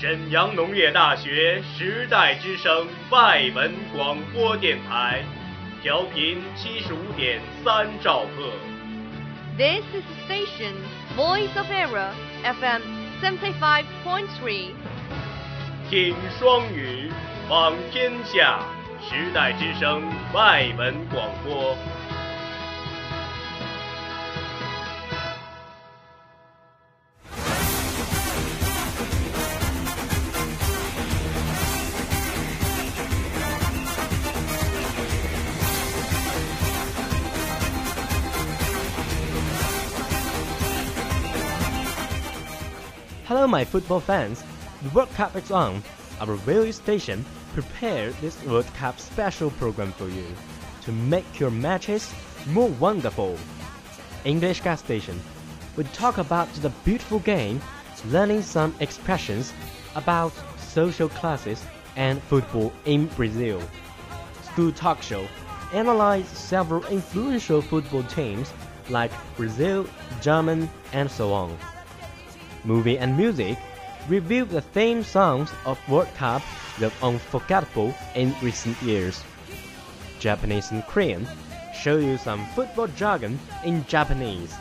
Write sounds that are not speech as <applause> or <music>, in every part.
沈阳农业大学时代之声外文广播电台，调频七十五点三兆赫。This is the station Voice of Era FM seventy five point three 听双语，望天下，时代之声外文广播。Hello, my football fans. The World Cup is on. Our radio station prepared this World Cup special program for you to make your matches more wonderful. English Gas Station. We talk about the beautiful game, learning some expressions about social classes and football in Brazil. School Talk Show analyze several influential football teams like Brazil, German, and so on movie and music, review the theme songs of World Cup that unforgettable in recent years. Japanese and Korean, show you some football jargon in Japanese.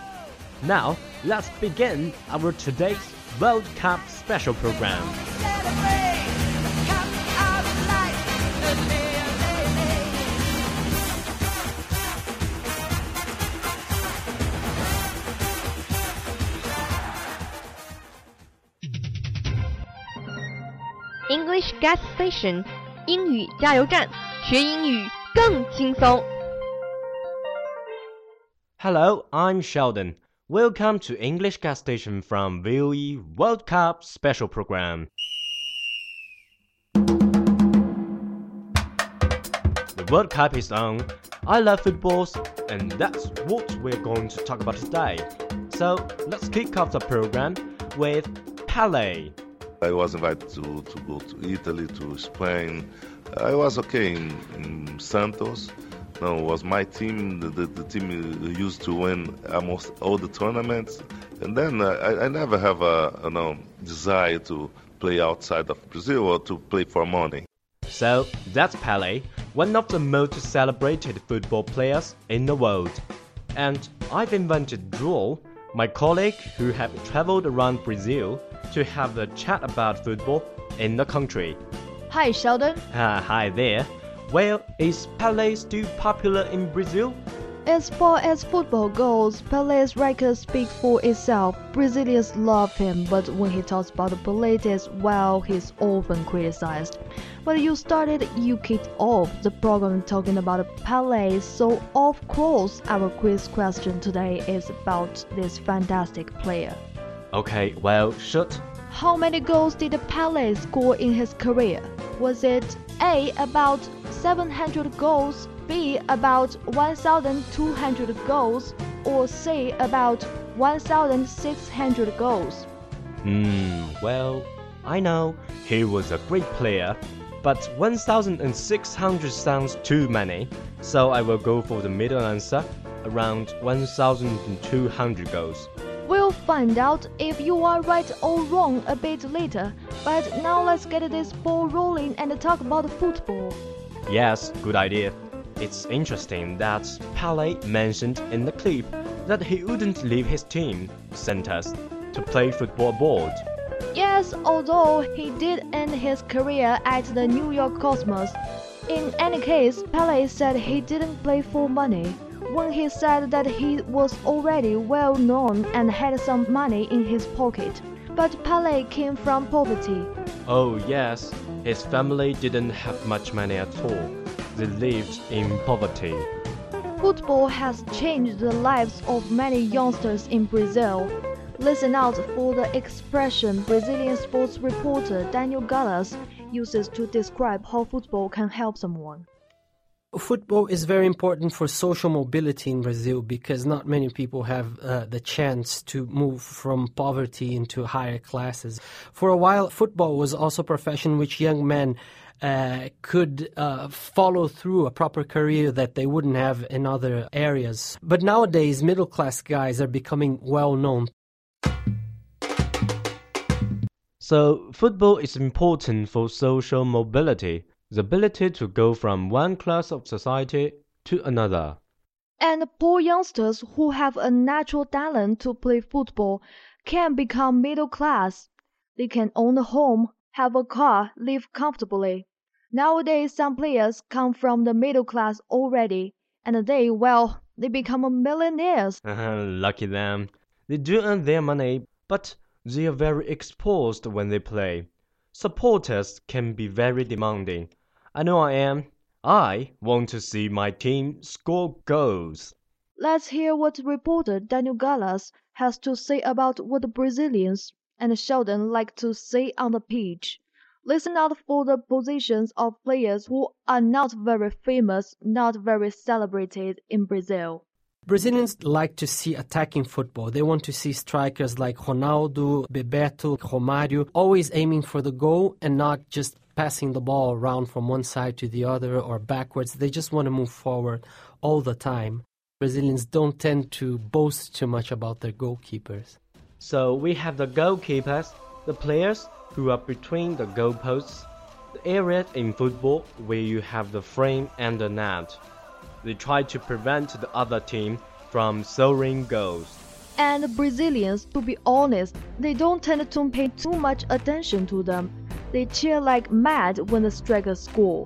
Now, let's begin our today's World Cup special program. English Gas Station 英语加油站，学英语更轻松。 Hello, I'm Sheldon. Welcome to English Gas Station from VOE World Cup special program. The World Cup is on. I love footballs, and that's what we're going to talk about today. So let's kick off the program with Pele. I was invited to, to go to Italy, to Spain. I was okay in, in Santos. No, it was my team. The, the, the team used to win almost all the tournaments. And then I, I never have a you know, desire to play outside of Brazil or to play for money. So that's Pele, one of the most celebrated football players in the world. And I've invited Joel, my colleague who have traveled around Brazil, to have a chat about football in the country. Hi, Sheldon. Ah, hi there. Well, is Pele still popular in Brazil? As far as football goes, Pele's record speaks for itself. Brazilians love him, but when he talks about the politics, well, he's often criticized. But you started, you kicked off the program talking about Pele, so of course, our quiz question today is about this fantastic player. Okay, well, shoot. How many goals did Pele score in his career? Was it A. About 700 goals, B. About 1,200 goals, or C. About 1,600 goals? Hmm, well, I know he was a great player, but 1,600 sounds too many, so I will go for the middle answer, around 1,200 goals. We'll find out if you are right or wrong a bit later, but now let's get this ball rolling and talk about football. Yes, good idea. It's interesting that Pele mentioned in the clip that he wouldn't leave his team, Santos, to play football abroad. Yes, although he did end his career at the New York Cosmos. In any case, Pele said he didn't play for money. When he said that he was already well known and had some money in his pocket. But Pele came from poverty. Oh, yes, his family didn't have much money at all. They lived in poverty. Football has changed the lives of many youngsters in Brazil. Listen out for the expression Brazilian sports reporter Daniel Gallas uses to describe how football can help someone. Football is very important for social mobility in Brazil because not many people have uh, the chance to move from poverty into higher classes. For a while, football was also a profession which young men uh, could uh, follow through a proper career that they wouldn't have in other areas. But nowadays, middle class guys are becoming well known So, football is important for social mobility, the ability to go from one class of society to another. And poor youngsters who have a natural talent to play football can become middle class. They can own a home, have a car, live comfortably. Nowadays, some players come from the middle class already, and they, well, they become millionaires. <laughs> Lucky them. They do earn their money, but they are very exposed when they play. Supporters can be very demanding. I know I am. I want to see my team score goals. Let's hear what reporter Daniel Gallas has to say about what the Brazilians and Sheldon like to say on the pitch. Listen out for the positions of players who are not very famous, not very celebrated in Brazil. Brazilians like to see attacking football. They want to see strikers like Ronaldo, Bebeto, Romario always aiming for the goal and not just passing the ball around from one side to the other or backwards. They just want to move forward all the time. Brazilians don't tend to boast too much about their goalkeepers. So we have the goalkeepers, the players who are between the goalposts, the area in football where you have the frame and the net. They try to prevent the other team from scoring goals. And Brazilians, to be honest, they don't tend to pay too much attention to them. They cheer like mad when the strikers score.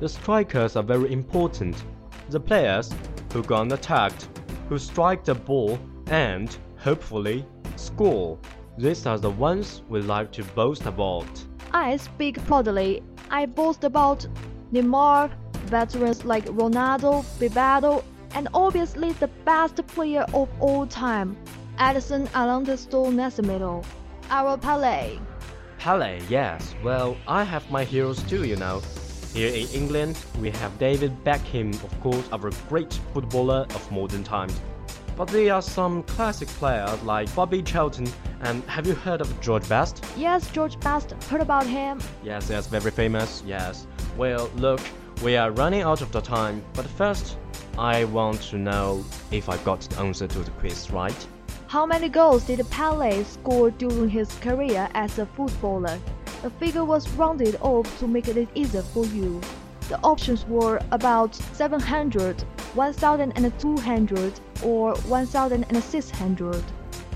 The strikers are very important. The players who go unattacked, who strike the ball and, hopefully, score. These are the ones we like to boast about. I speak proudly. I boast about Neymar, veterans like Ronaldo, Bebeto, and obviously the best player of all time, Edson Arantes do Nascimento, our Pele. Pele, yes. Well, I have my heroes too, you know. Here in England, we have David Beckham, of course, our great footballer of modern times. But there are some classic players like Bobby Charlton, and have you heard of George Best? Yes, George Best. Heard about him? Yes, yes, very famous, yes. Well, look, we are running out of the time, but first, I want to know if I got the answer to the quiz right. How many goals did Pele score during his career as a footballer? The figure was rounded off to make it easier for you. The options were about 700, 1200, or 1600.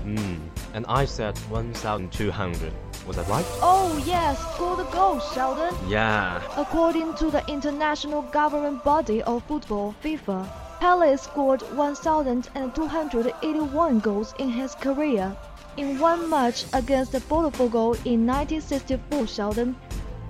Hmm, and I said 1200. Was that right? Oh, yes, score the goal, Sheldon. Yeah. According to the international governing body of football, FIFA, Pele scored 1,281 goals in his career. In one match against the Botafogo in 1964, Sheldon,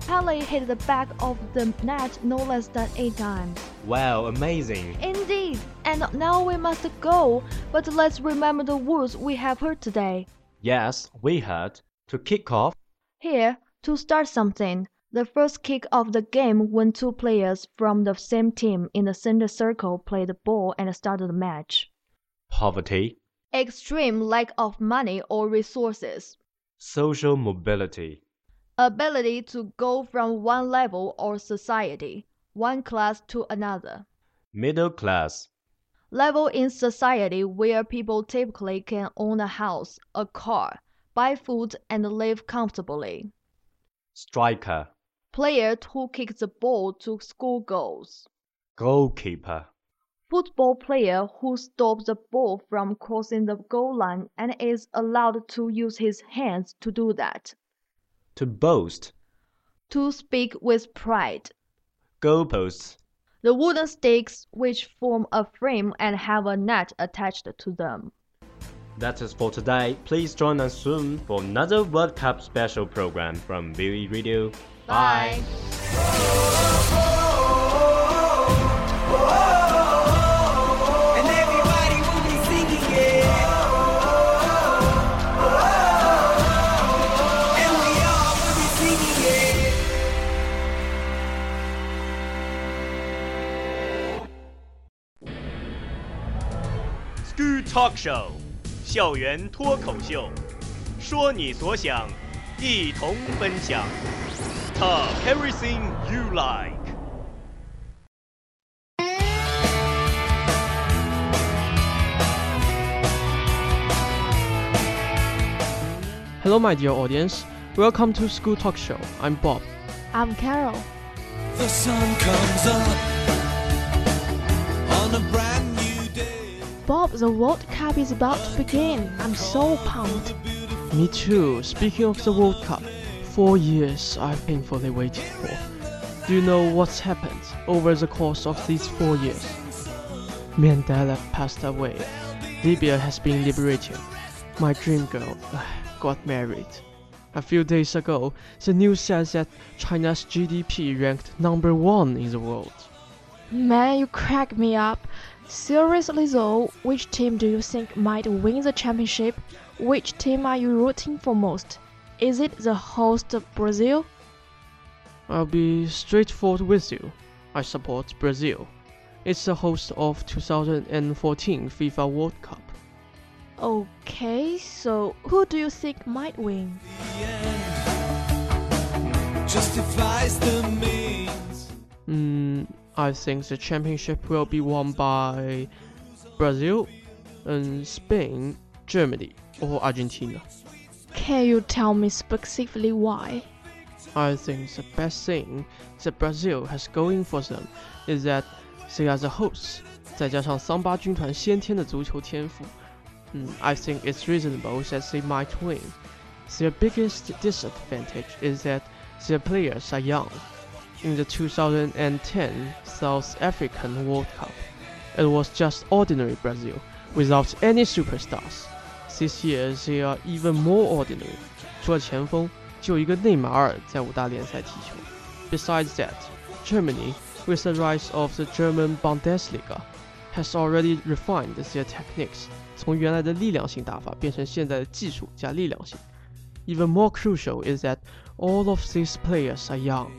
Pele hit the back of the net no less than eight times. Wow, amazing. Indeed. And now we must go, but let's remember the words we have heard today. Yes, we heard. To kick off, Here, to start something, the first kick of the game when two players from the same team in the center circle play the ball and start the match. poverty, Extreme lack of money or resources. social mobility, Ability to go from one level or society, one class to another. middle class, Level in society where people typically can own a house, a car, buy food, and live comfortably. striker, Player who kicks the ball to score goals. goalkeeper, Football player who stops the ball from crossing the goal line and is allowed to use his hands to do that. to boast, To speak with pride. goalposts, The wooden stakes which form a frame and have a net attached to them. That is for today. Please join us soon for another World Cup special program from VE Radio. Bye. And everybody will be singing it. And we all will be singing it. School Talk Show，校园脱口秀，说你所想，一同分享。Talk everything you like。 Hello, my dear audience. Welcome to School Talk Show. I'm Bob. I'm Carol. The sun comes up Bob, the World Cup is about to begin. I'm so pumped. Me too. Speaking of the World Cup, four years I've painfully waited for. Do you know what's happened over the course of these four years? Mandela passed away. Libya has been liberated. My dream girl uh, got married. A few days ago, the news says that China's GDP ranked number one in the world. Man, you crack me up. Seriously though, which team do you think might win the championship? Which team are you rooting for most? Is it the host Brazil? I'll be straightforward with you. I support Brazil. It's the host of 2014 FIFA World Cup. Okay, so who do you think might win? Justifies the means. Mm, I think the championship will be won by Brazil, and Spain, Germany, or Argentina. Can you tell me specifically why? I think the best thing that Brazil has going for them is that they are the hosts，再加上桑巴军团先天的足球天赋。嗯，I think it's reasonable that they might win. Their biggest disadvantage is that their players are young. In the 2010 South African World Cup, it was just ordinary Brazil without any superstars. This year they are even more ordinary. 除了前锋，就一个内马尔在五大联赛踢球。Besides that, Germany, with the rise of the German Bundesliga, has already refined their techniques. 从原来的力量型打法变成现在的技术加力量型。Even more crucial is that all of these players are young.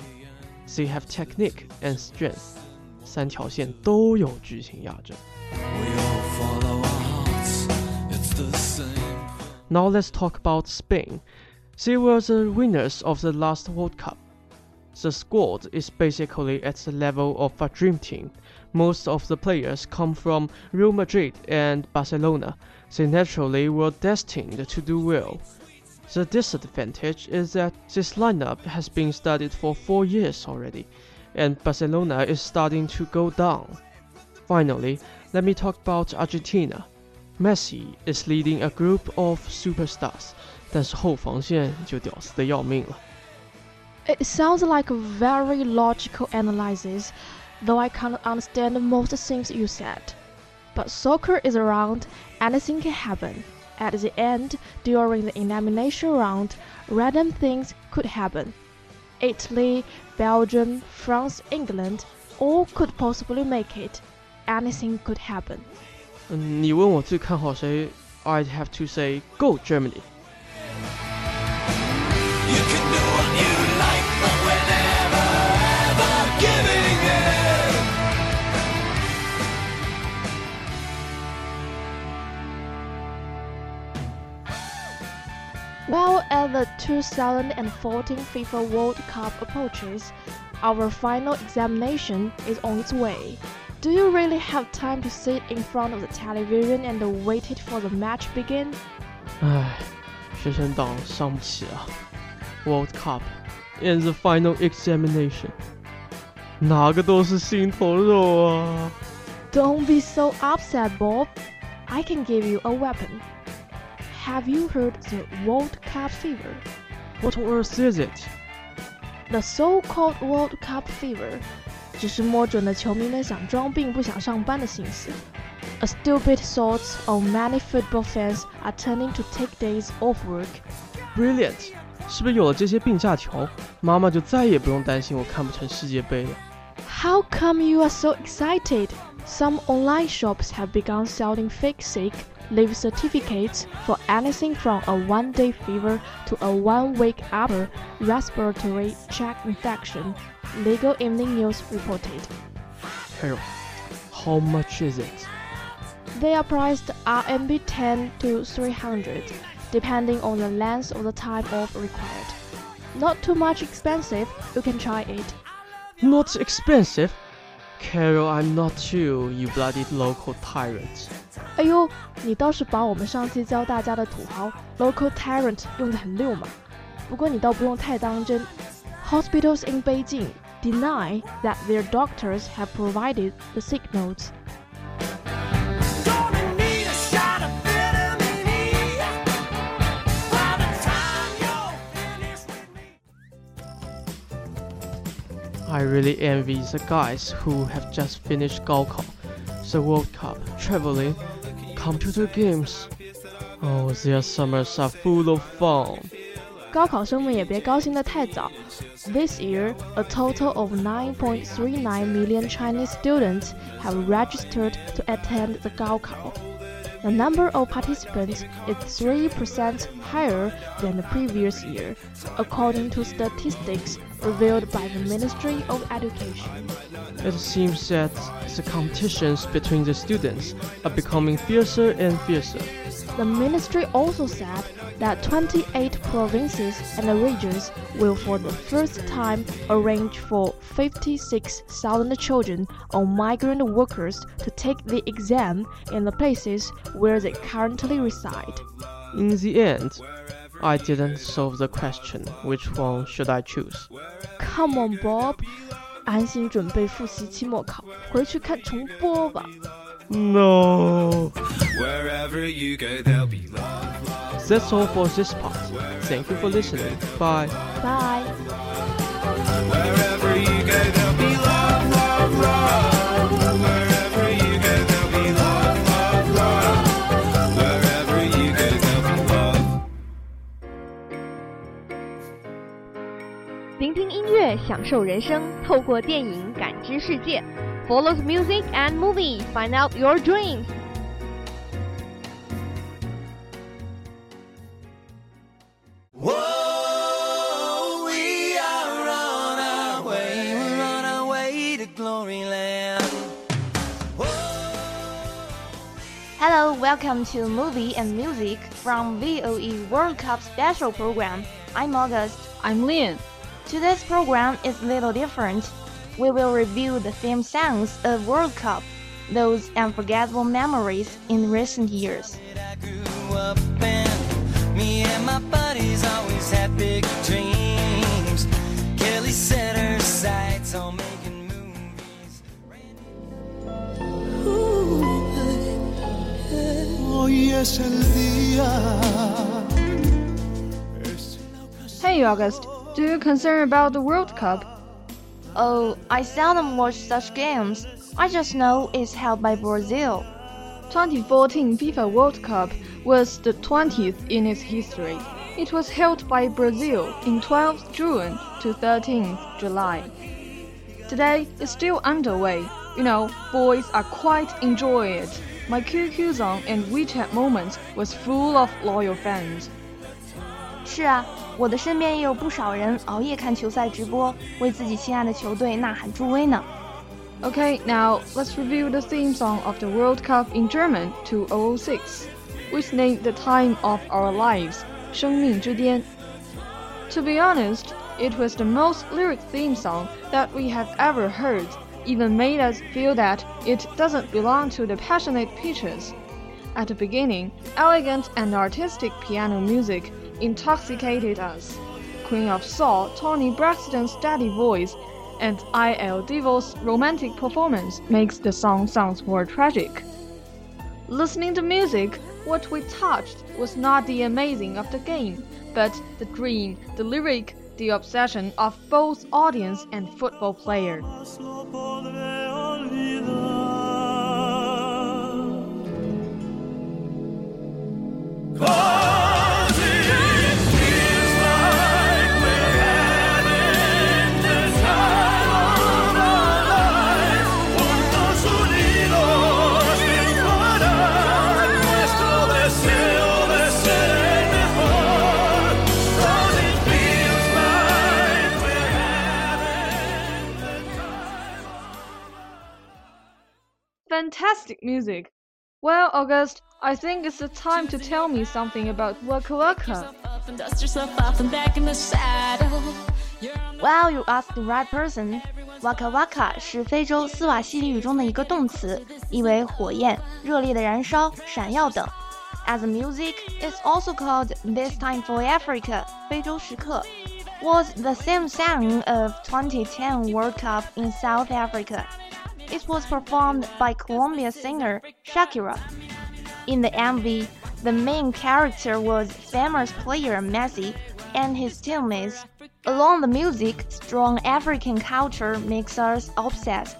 They have technique and strength. 三条线都有巨星压阵。 We all follow our hearts. It's the same. Now let's talk about Spain. They were the winners of the last World Cup. The squad is basically at the level of a dream team. Most of the players come from Real Madrid and Barcelona. They naturally were destined to do well. The disadvantage is that this lineup has been studied for four years already, and Barcelona is starting to go down. Finally, let me talk about Argentina. Messi is leading a group of superstars, 但是后防线就屌丝的要命了。 It sounds like a very logical analysis, though I can't understand most things you said. But soccer is around, anything can happen. At the end, during the elimination round, random things could happen. Italy, Belgium, France, England, all could possibly make it. Anything could happen. 嗯，你问我最看好谁？I'd have to say go Germany. the 2014 FIFA World Cup approaches, our final examination is on its way. Do you really have time to sit in front of the television and wait it for the match begin? 唉，<sighs> 学生党上不起啊。World Cup and the final examination，哪个都是心头肉啊。 Don't be so upset, Bob. I can give you a weapon. Have you heard the World Cup fever? What on earth is it? The so-called World Cup fever，只是摸准了球迷们想装病不想上班的心思。A stupid thought of many football fans are turning to take days off work. Brilliant！是不是有了这些病假条，妈妈就再也不用担心我看不成世界杯了？ How come you are so excited? Some online shops have begun selling fake sick leave certificates for anything from a one-day fever to a one-week upper respiratory tract infection. Legal Evening News reported. Carol, how much is it? They are priced RMB 10 to 300, depending on the length of the time off required. Not too much expensive, you can try it. Not expensive. Carol, I'm not you, you bloody local tyrant. 哎呦，你倒是把我们上期教大家的土豪 local tyrant 用得很溜嘛。 不过你倒不用太当真。Hospitals in Beijing deny that their doctors have provided the sick notes. Gonna need a shot of vitamin E by the time you're finished with me. I really envy the guys who have just finished Gaokao, the World Cup, traveling, computer games. Oh, their summers are full of fun. 高考生们也别高兴得太早。This year, a total of 9.39 million Chinese students have registered to attend the Gaokao. The number of participants is 3% higher than the previous year, according to statistics revealed by the Ministry of Education. It seems that the competitions between the students are becoming fiercer and fiercer. The ministry also said that 28 provinces and regions will for the first time arrange for 56,000 children or migrant workers to take the exam in the places where they currently reside. In the end, I didn't solve the question which one should I choose. Come on, Bob，安心准备复习期末考，回去看重播吧。No. Wherever you go, there'll be love. That's all for this part. Thank you for listening. Bye. Bye. 听音乐，享受人生，透过电影感知世界。Follow the music and movie, find out your dreams. Whoa, we are on our way. We're on our way to glory land. Hello, welcome to Movie and Music from VOE World Cup Special Program. I'm August. I'm Lin. Today's program is a little different. We will review the theme songs of World Cup, those unforgettable memories in recent years. I grew up and me and my buddies always had big dreams. Kelly set her sights on making movies. Hoy es el día. Hey August, do you concern about the World Cup? Oh, I seldom watch such games. I just know it's held by Brazil. 2014 FIFA World Cup was the 20th in its history. It was held by Brazil in 12th June to 13th July. Today is still underway. You know, boys are quite enjoying it. My QQ zone and WeChat moments was full of loyal fans. 是啊，我的身边也有不少人熬夜看球赛直播，为自己心爱的球队呐喊助威呢。 Okay, now let's review the theme song of the World Cup in German 2006, which named the time of our lives, 生命之巅. To be honest, it was the most lyric theme song that we have ever heard, even made us feel that it doesn't belong to the passionate pitchers. At the beginning, elegant and artistic piano music intoxicated us. Queen of Soul, Toni Braxton's steady voice, and Il Divo's romantic performance makes the song sound more tragic. Listening to music, what we touched was not the amazing of the game, but the dream, the lyric, the obsession of both audience and football player. Well, August, I think it's the time to tell me something about Waka Waka. Up and dust yourself off and back in the saddle. Well, you asked the right person. Waka waka 是非洲斯瓦希里语中的一个动词，意为火焰、热烈的燃烧、闪耀等。 as music is also called This Time for Africa, 非洲时刻, was the theme song of 2010 World Cup in South Africa. It was performed by Colombia singer Shakira. In the MV, the main character was famous player Messi and his teammates. Along the music, strong African culture makes us obsessed.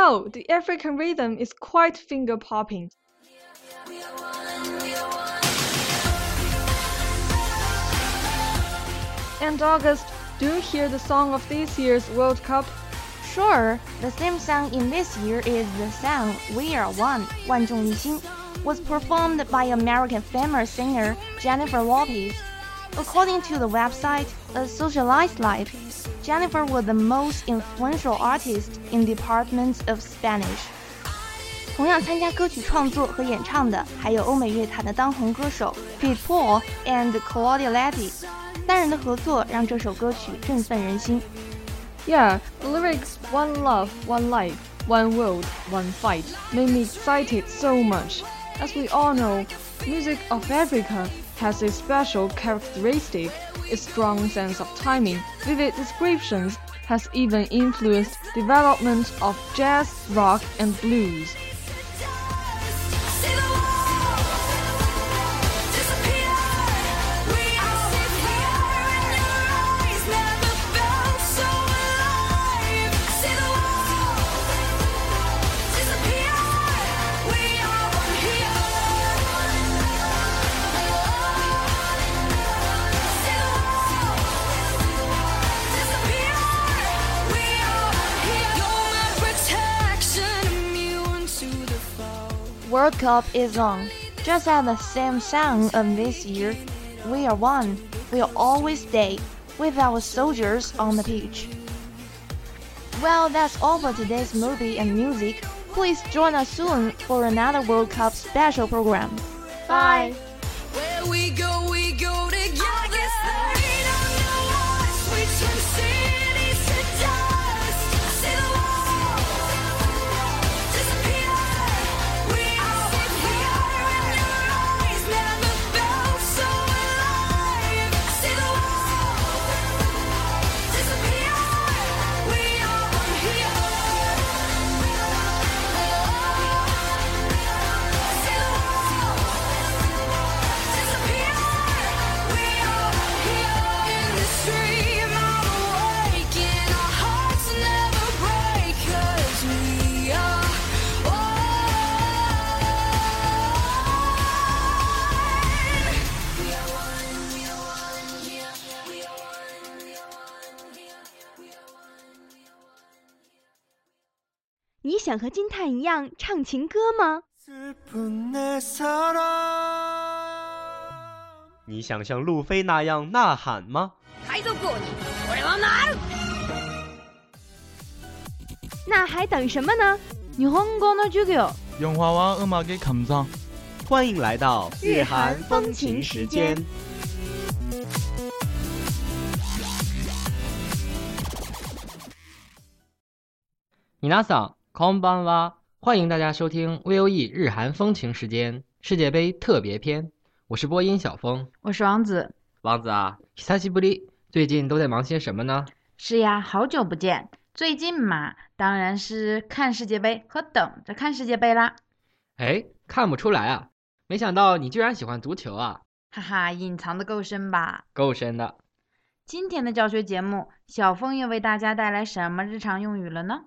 Wow, the African rhythm is quite finger popping. And August, do you hear the song of this year's World Cup? Sure, the theme song in this year is the song We Are One, 万众一心, was performed by American famous singer Jennifer Lopez. According to the website A Socialized Life, Jennifer was the most influential artist in departments of Spanish. 同样参加歌曲创作和演唱的还有欧美乐坛的当红歌手 Pete Paul and Claudia Leitte。三人的合作让这首歌曲振奋人心。Yeah, the lyrics "One love, one life, one world, one fight" made me excited so much. As we all know, music of Africa has a special characteristic, its strong sense of timing, vivid descriptions, has even influenced development of jazz, rock, and blues. World Cup is on. Just as the same song of this year, We Are One we'll always stay with our soldiers on the pitch. Well, that's all for today's movie and music. Please join us soon for another World Cup special program. Bye. 想和金泰一样唱情歌吗？ 슬픈 내 사랑 你想像路飞那样呐喊吗？那还等什么呢？日本語の授業 영화와 음악의 감상 欢迎来到日韩风情时间。米娜桑， こんばんは，欢迎大家收听 VOE 日韩风情时间世界杯特别篇，我是播音小峰。我是王子。王子啊，久しぶり，最近都在忙些什么呢？是呀，好久不见。最近嘛，当然是看世界杯和等着看世界杯啦。哎，看不出来啊，没想到你居然喜欢足球啊，哈哈，隐藏的够深吧？够深的。今天的教学节目，小峰又为大家带来什么日常用语了呢？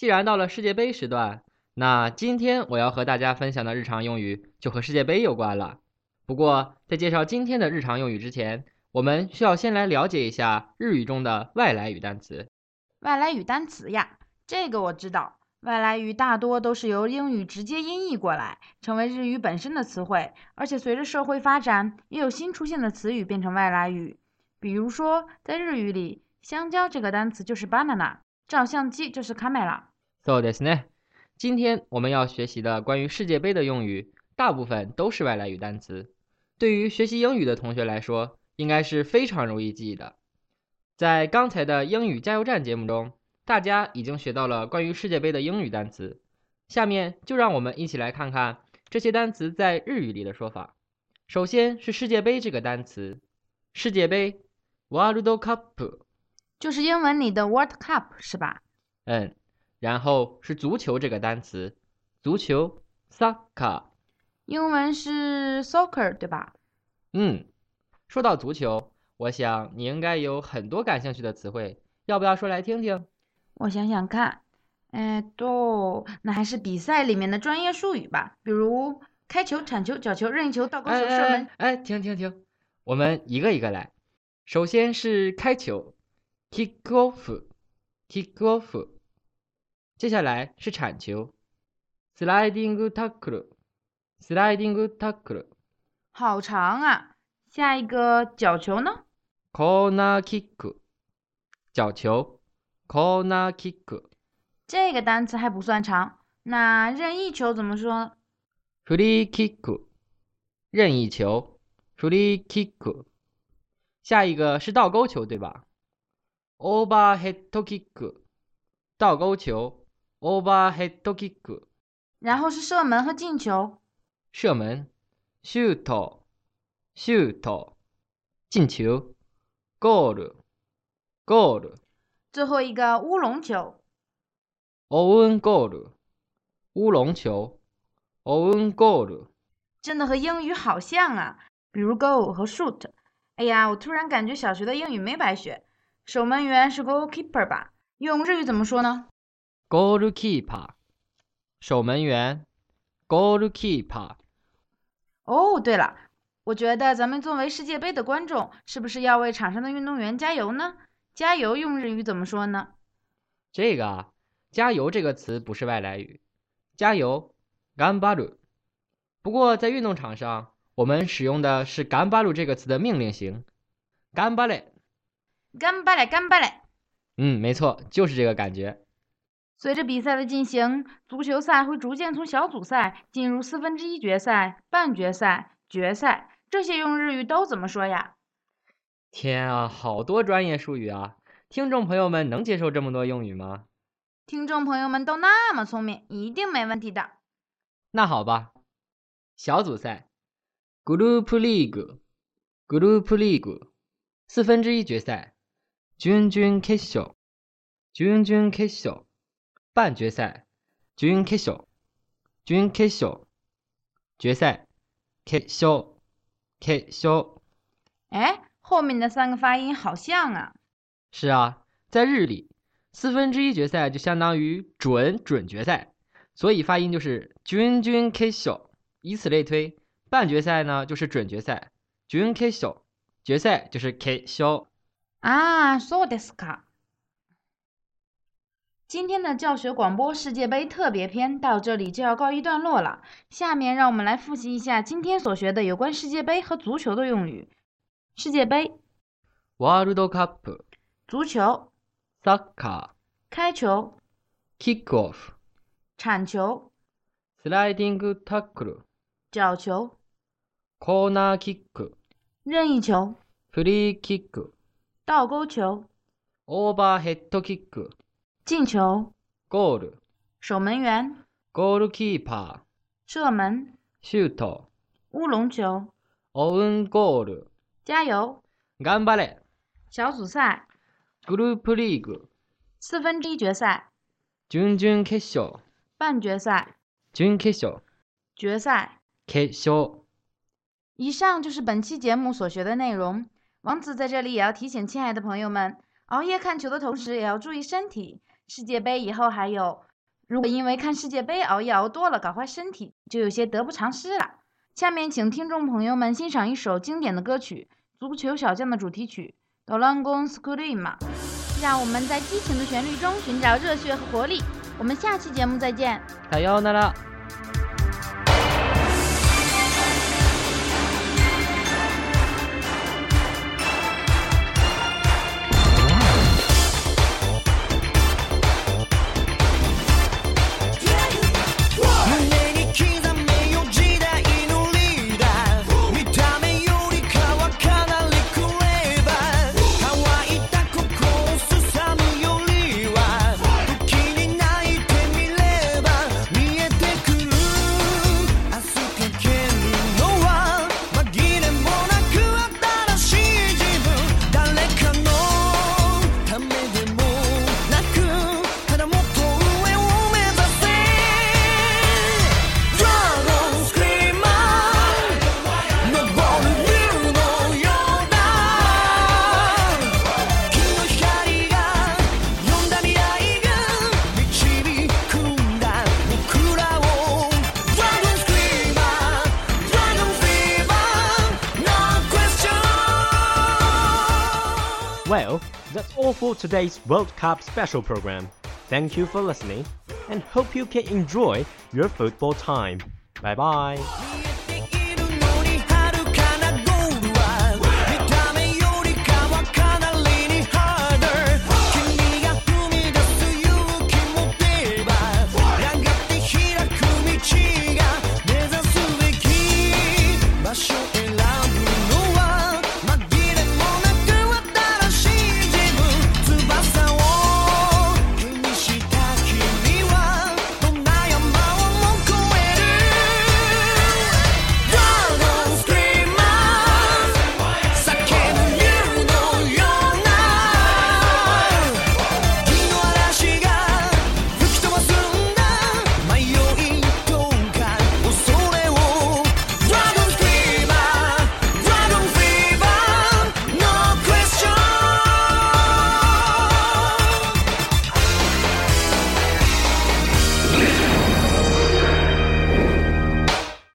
既然到了世界杯时段，那今天我要和大家分享的日常用语就和世界杯有关了。不过，在介绍今天的日常用语之前，我们需要先来了解一下日语中的外来语单词。外来语单词呀，这个我知道。外来语大多都是由英语直接音译过来，成为日语本身的词汇。而且随着社会发展，也有新出现的词语变成外来语。比如说，在日语里，香蕉这个单词就是 banana，照相机就是 camera。そうですね。今天我们要学习的关于世界杯的用语，大部分都是外来语单词。对于学习英语的同学来说，应该是非常容易记的。在刚才的英语加油站节目中，大家已经学到了关于世界杯的英语单词。下面就让我们一起来看看这些单词在日语里的说法。首先是世界杯这个单词，世界杯 （World Cup），就是英文里的 World Cup 是吧？嗯， 然后是足球这个单词，足球 （Soccer）。英文是 soccer 对吧？嗯，说到足球，我想你应该有很多感兴趣的词汇，要不要说来听听？我想想看，哎，都那还是比赛里面的专业术语吧，比如开球、铲球、角球、任意球、倒钩球、射门。哎，停停停，我们一个一个来。首先是开球，kick off，kick off。接下来是铲球，sliding tackle，sliding tackle，好长啊！下一个角球呢？corner kick，角球，corner kick，这个单词还不算长。那任意球怎么说？free kick，任意球，free kick。下一个是倒钩球，对吧？Overhead kick，倒钩球，overhead kick。然后是射门和进球。射门，shoot，shoot。进球，goal，goal。最后一个乌龙球。own goal，乌龙球，own goal。真的和英语好像啊，比如 goal 和 shoot。哎呀，我突然感觉小学的英语没白学。守门员是 goalkeeper 吧？用日语怎么说呢？goalkeeper，守门员，goalkeeper。哦，对了，我觉得咱们作为世界杯的观众，是不是要为场上的运动员加油呢？加油用日语怎么说呢？这个啊，加油这个词不是外来语，加油 ganbaru。不过在运动场上，我们使用的是 ganbaru 这个词的命令型 ganbare。ganbare ganbare。嗯，没错，就是这个感觉。随着比赛的进行，足球赛会逐渐从小组赛进入四分之一决赛、半决赛、决赛，这些用日语都怎么说呀？天啊，好多专业术语啊！听众朋友们能接受这么多用语吗？听众朋友们都那么聪明，一定没问题的。那好吧，小组赛，Group League，Group League，四分之一决赛，準々決勝，準々決勝。半决赛，準決勝，準決勝，决赛，決勝，決勝。哎，后面的三个发音好像啊。是啊，在日里，四分之一决赛就相当于准准决赛，所以发音就是準々決勝。以此类推，半决赛呢就是准决赛，準決勝，决赛就是決勝。啊，そうですか。 今天的教学广播世界杯特别篇到这里就要告一段落了。下面让我们来复习一下今天所学的有关世界杯和足球的用语。世界杯。（World Cup）、足球。（Soccer）、开球。（Kick Off）、铲球。（Sliding Tackle）、角球。（Corner Kick）、任意球。（Free Kick）、倒钩球。（Overhead Kick）。进球。Goal，守门员。Goalkeeper，射门。Shoot，乌龙球。Own goal，加油。ganbare，小组赛。Group league，四分之一决赛。準々決勝，半决赛。準決勝，决赛。決勝。以上就是本期节目所学的内容。王子在这里也要提醒亲爱的朋友们，熬夜看球的同时也要注意身体。世界杯以后还有，如果因为看世界杯熬夜熬多了，搞坏身体，就有些得不偿失了。下面请听众朋友们欣赏一首经典的歌曲《足球小将》的主题曲《Dolangon s c r e a m 让我们在激情的旋律中寻找热血和活力。我们下期节目再见。加油，娜娜。today's World Cup special program. Thank you for listening and hope you can enjoy your football time. Bye bye.